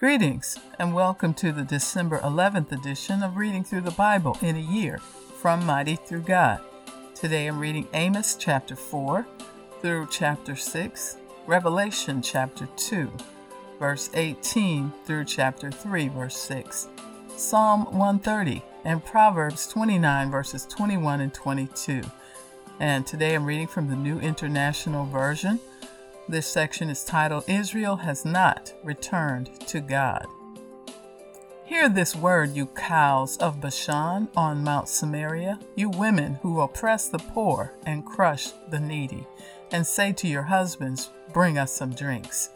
Greetings and welcome to the December 11th edition of Reading Through the Bible in a Year from Mighty Through God. Today I'm reading Amos chapter 4 through chapter 6, Revelation chapter 2, verse 18 through chapter 3, verse 6, Psalm 130, and Proverbs 29, verses 21 and 22. And today I'm reading from the New International Version. This section is titled Israel Has Not Returned to God. Hear this word, you cows of Bashan on Mount Samaria, you women who oppress the poor and crush the needy, and say to your husbands, Bring us some drinks.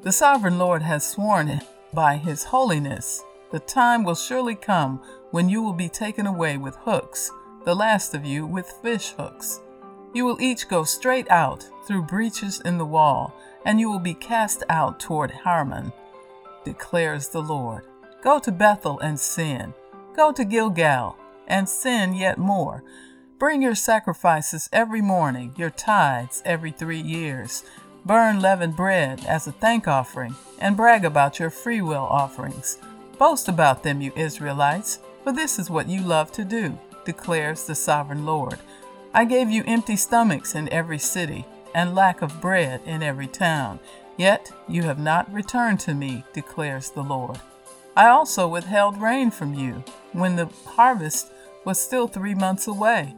The sovereign Lord has sworn by his holiness, the time will surely come when you will be taken away with hooks, the last of you with fish hooks. You will each go straight out through breaches in the wall, and you will be cast out toward Harmon, declares the Lord. Go to Bethel and sin. Go to Gilgal and sin yet more. Bring your sacrifices every morning, your tithes every three years. Burn leavened bread as a thank offering, and brag about your freewill offerings. Boast about them, you Israelites, for this is what you love to do, declares the sovereign Lord. I gave you empty stomachs in every city, and lack of bread in every town. Yet you have not returned to me, declares the Lord. I also withheld rain from you when the harvest was still three months away.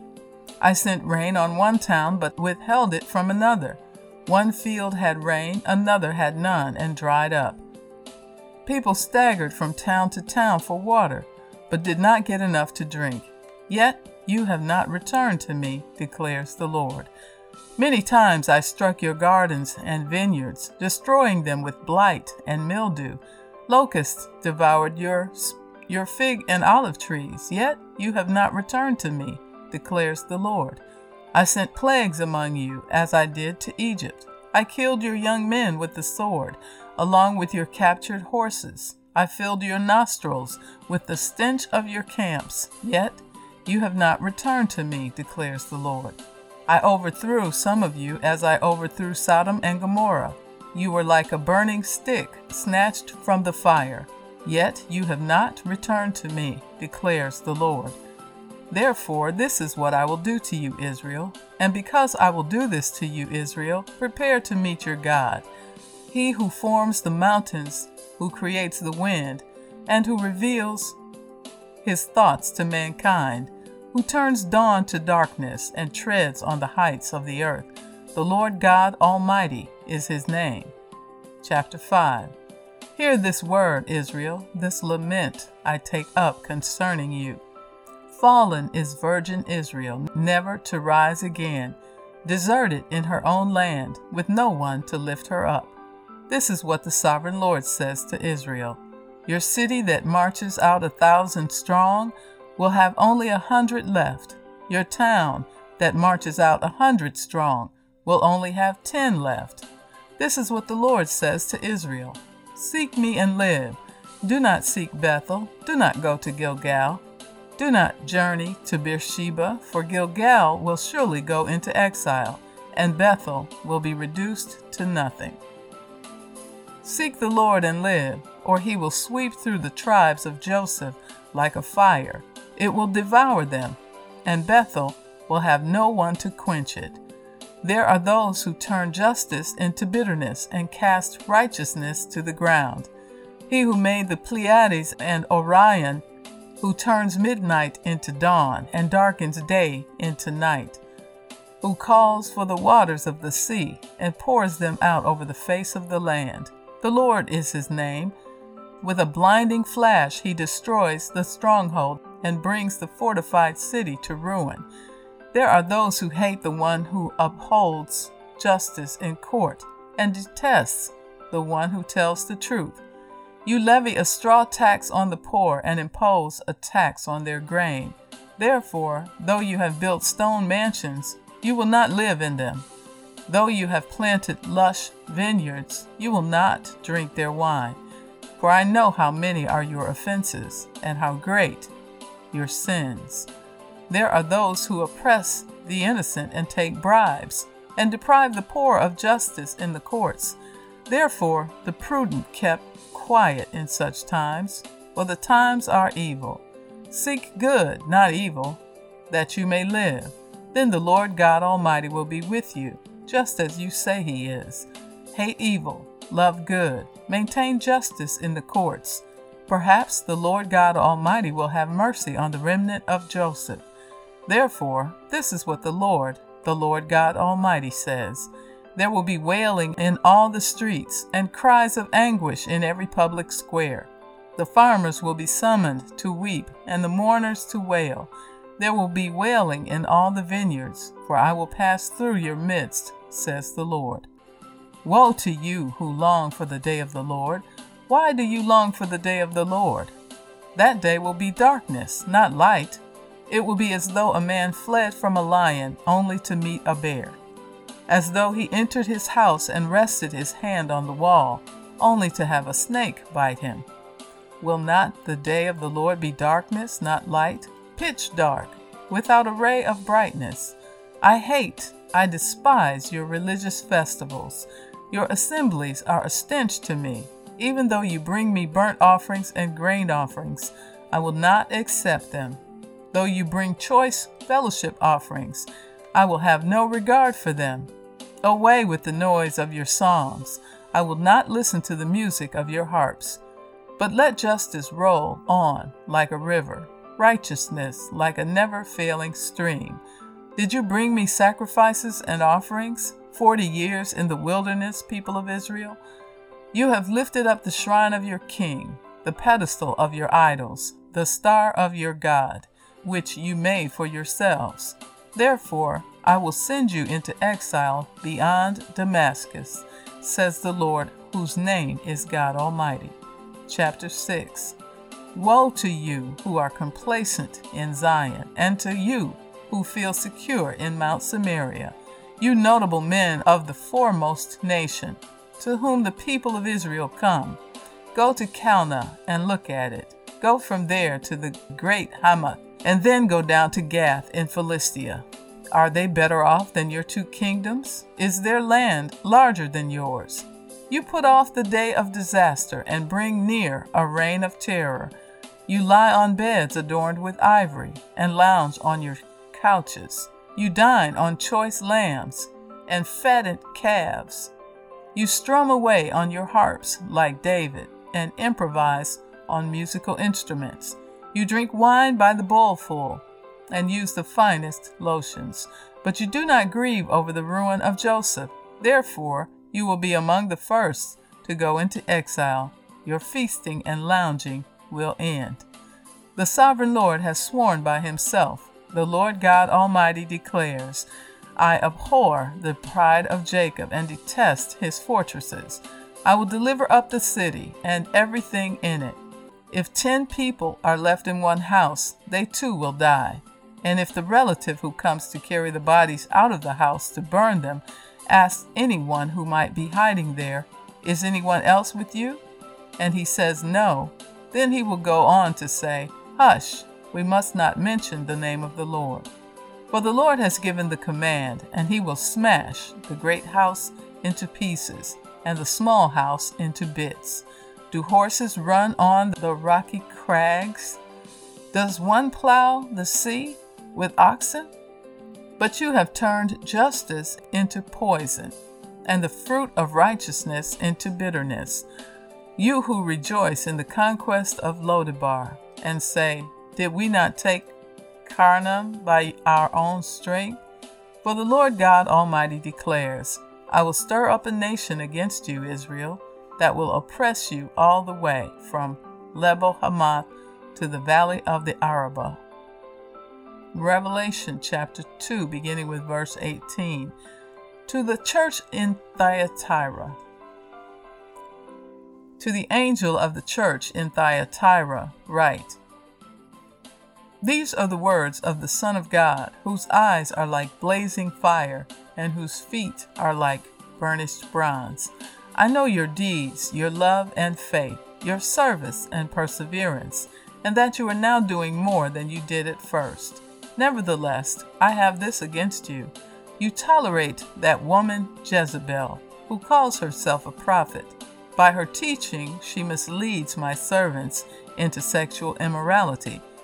I sent rain on one town, but withheld it from another. One field had rain, another had none, and dried up. People staggered from town to town for water, but did not get enough to drink. Yet you have not returned to me, declares the Lord. Many times I struck your gardens and vineyards, destroying them with blight and mildew. Locusts devoured your, your fig and olive trees, yet you have not returned to me, declares the Lord. I sent plagues among you, as I did to Egypt. I killed your young men with the sword, along with your captured horses. I filled your nostrils with the stench of your camps, yet you have not returned to me, declares the Lord. I overthrew some of you as I overthrew Sodom and Gomorrah. You were like a burning stick snatched from the fire, yet you have not returned to me, declares the Lord. Therefore, this is what I will do to you, Israel. And because I will do this to you, Israel, prepare to meet your God. He who forms the mountains, who creates the wind, and who reveals his thoughts to mankind, who turns dawn to darkness and treads on the heights of the earth. The Lord God Almighty is his name. Chapter 5 Hear this word, Israel, this lament I take up concerning you. Fallen is virgin Israel, never to rise again, deserted in her own land, with no one to lift her up. This is what the sovereign Lord says to Israel Your city that marches out a thousand strong will have only a hundred left. Your town, that marches out a hundred strong, will only have ten left. This is what the Lord says to Israel Seek me and live. Do not seek Bethel. Do not go to Gilgal. Do not journey to Beersheba, for Gilgal will surely go into exile, and Bethel will be reduced to nothing. Seek the Lord and live, or he will sweep through the tribes of Joseph like a fire it will devour them, and Bethel will have no one to quench it. There are those who turn justice into bitterness and cast righteousness to the ground. He who made the Pleiades and Orion, who turns midnight into dawn and darkens day into night, who calls for the waters of the sea and pours them out over the face of the land. The Lord is his name. With a blinding flash, he destroys the stronghold and brings the fortified city to ruin. There are those who hate the one who upholds justice in court and detests the one who tells the truth. You levy a straw tax on the poor and impose a tax on their grain. Therefore, though you have built stone mansions, you will not live in them. Though you have planted lush vineyards, you will not drink their wine. For I know how many are your offenses, and how great your sins. There are those who oppress the innocent and take bribes, and deprive the poor of justice in the courts. Therefore, the prudent kept quiet in such times, for the times are evil. Seek good, not evil, that you may live. Then the Lord God Almighty will be with you, just as you say He is. Hate evil, love good, maintain justice in the courts. Perhaps the Lord God Almighty will have mercy on the remnant of Joseph. Therefore, this is what the Lord, the Lord God Almighty says There will be wailing in all the streets, and cries of anguish in every public square. The farmers will be summoned to weep, and the mourners to wail. There will be wailing in all the vineyards, for I will pass through your midst, says the Lord. Woe to you who long for the day of the Lord! Why do you long for the day of the Lord? That day will be darkness, not light. It will be as though a man fled from a lion only to meet a bear, as though he entered his house and rested his hand on the wall, only to have a snake bite him. Will not the day of the Lord be darkness, not light? pitch dark, without a ray of brightness. I hate, I despise your religious festivals. Your assemblies are a stench to me. Even though you bring me burnt offerings and grain offerings, I will not accept them. Though you bring choice fellowship offerings, I will have no regard for them. Away with the noise of your songs. I will not listen to the music of your harps. But let justice roll on like a river righteousness like a never failing stream. Did you bring me sacrifices and offerings? Forty years in the wilderness, people of Israel? You have lifted up the shrine of your king, the pedestal of your idols, the star of your God, which you made for yourselves. Therefore, I will send you into exile beyond Damascus, says the Lord, whose name is God Almighty. Chapter 6 Woe to you who are complacent in Zion, and to you who feel secure in Mount Samaria, you notable men of the foremost nation, to whom the people of Israel come. Go to Calneh and look at it. Go from there to the great Hamath, and then go down to Gath in Philistia. Are they better off than your two kingdoms? Is their land larger than yours? You put off the day of disaster and bring near a reign of terror you lie on beds adorned with ivory, and lounge on your couches. You dine on choice lambs and fattened calves. You strum away on your harps like David, and improvise on musical instruments. You drink wine by the bowlful, and use the finest lotions. But you do not grieve over the ruin of Joseph. Therefore, you will be among the first to go into exile. Your feasting and lounging will end. The sovereign Lord has sworn by himself. The Lord God Almighty declares, I abhor the pride of Jacob and detest his fortresses. I will deliver up the city and everything in it. If ten people are left in one house, they too will die. And if the relative who comes to carry the bodies out of the house to burn them asks anyone who might be hiding there, Is anyone else with you? And he says no, then he will go on to say, Hush, we must not mention the name of the Lord. For the Lord has given the command, and he will smash the great house into pieces, and the small house into bits. Do horses run on the rocky crags? Does one plow the sea with oxen? But you have turned justice into poison, and the fruit of righteousness into bitterness. You who rejoice in the conquest of Lodebar, and say, Did we not take Karnaim by our own strength? For the Lord God Almighty declares, I will stir up a nation against you, Israel, that will oppress you all the way from Lebo Hamath to the valley of the Arabah. Revelation chapter 2, beginning with verse 18. To the church in Thyatira, to the angel of the church in Thyatira, write These are the words of the Son of God, whose eyes are like blazing fire, and whose feet are like burnished bronze. I know your deeds, your love and faith, your service and perseverance, and that you are now doing more than you did at first. Nevertheless, I have this against you. You tolerate that woman Jezebel, who calls herself a prophet. By her teaching, she misleads my servants into sexual immorality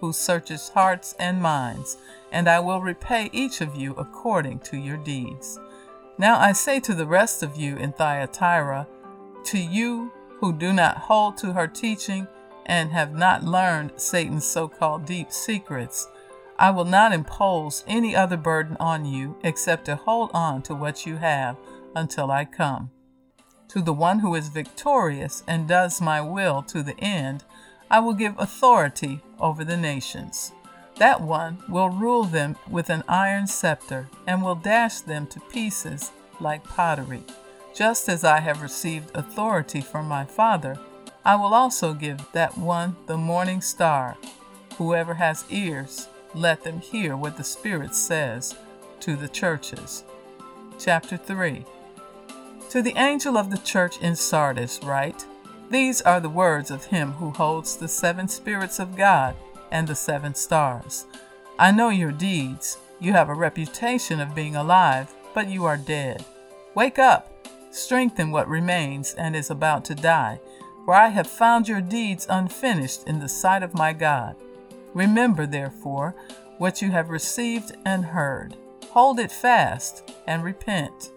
who searches hearts and minds, and I will repay each of you according to your deeds. Now I say to the rest of you in Thyatira, to you who do not hold to her teaching and have not learned Satan's so called deep secrets, I will not impose any other burden on you except to hold on to what you have until I come. To the one who is victorious and does my will to the end, I will give authority over the nations. That one will rule them with an iron scepter and will dash them to pieces like pottery. Just as I have received authority from my Father, I will also give that one the morning star. Whoever has ears, let them hear what the Spirit says to the churches. Chapter 3 to the angel of the church in Sardis, write These are the words of him who holds the seven spirits of God and the seven stars. I know your deeds. You have a reputation of being alive, but you are dead. Wake up, strengthen what remains and is about to die, for I have found your deeds unfinished in the sight of my God. Remember, therefore, what you have received and heard. Hold it fast and repent.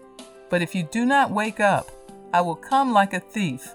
But if you do not wake up, I will come like a thief,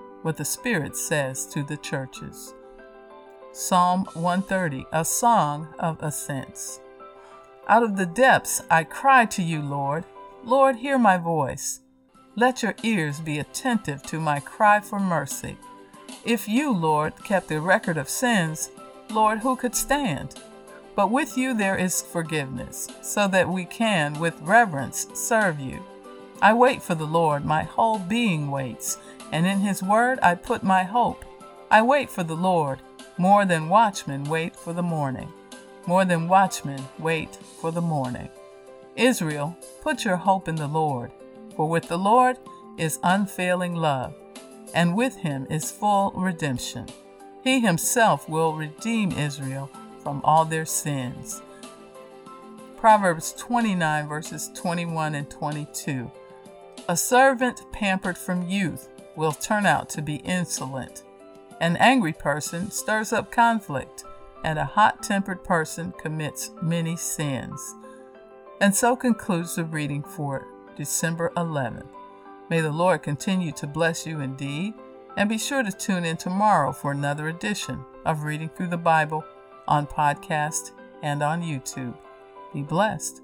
what the Spirit says to the churches. Psalm 130, a song of ascents. Out of the depths I cry to you, Lord. Lord, hear my voice. Let your ears be attentive to my cry for mercy. If you, Lord, kept a record of sins, Lord, who could stand? But with you there is forgiveness, so that we can, with reverence, serve you. I wait for the Lord, my whole being waits, and in his word I put my hope. I wait for the Lord, more than watchmen wait for the morning. More than watchmen wait for the morning. Israel, put your hope in the Lord, for with the Lord is unfailing love, and with him is full redemption. He himself will redeem Israel from all their sins. Proverbs 29, verses 21 and 22. A servant pampered from youth will turn out to be insolent. An angry person stirs up conflict, and a hot tempered person commits many sins. And so concludes the reading for December 11th. May the Lord continue to bless you indeed, and be sure to tune in tomorrow for another edition of Reading Through the Bible on podcast and on YouTube. Be blessed.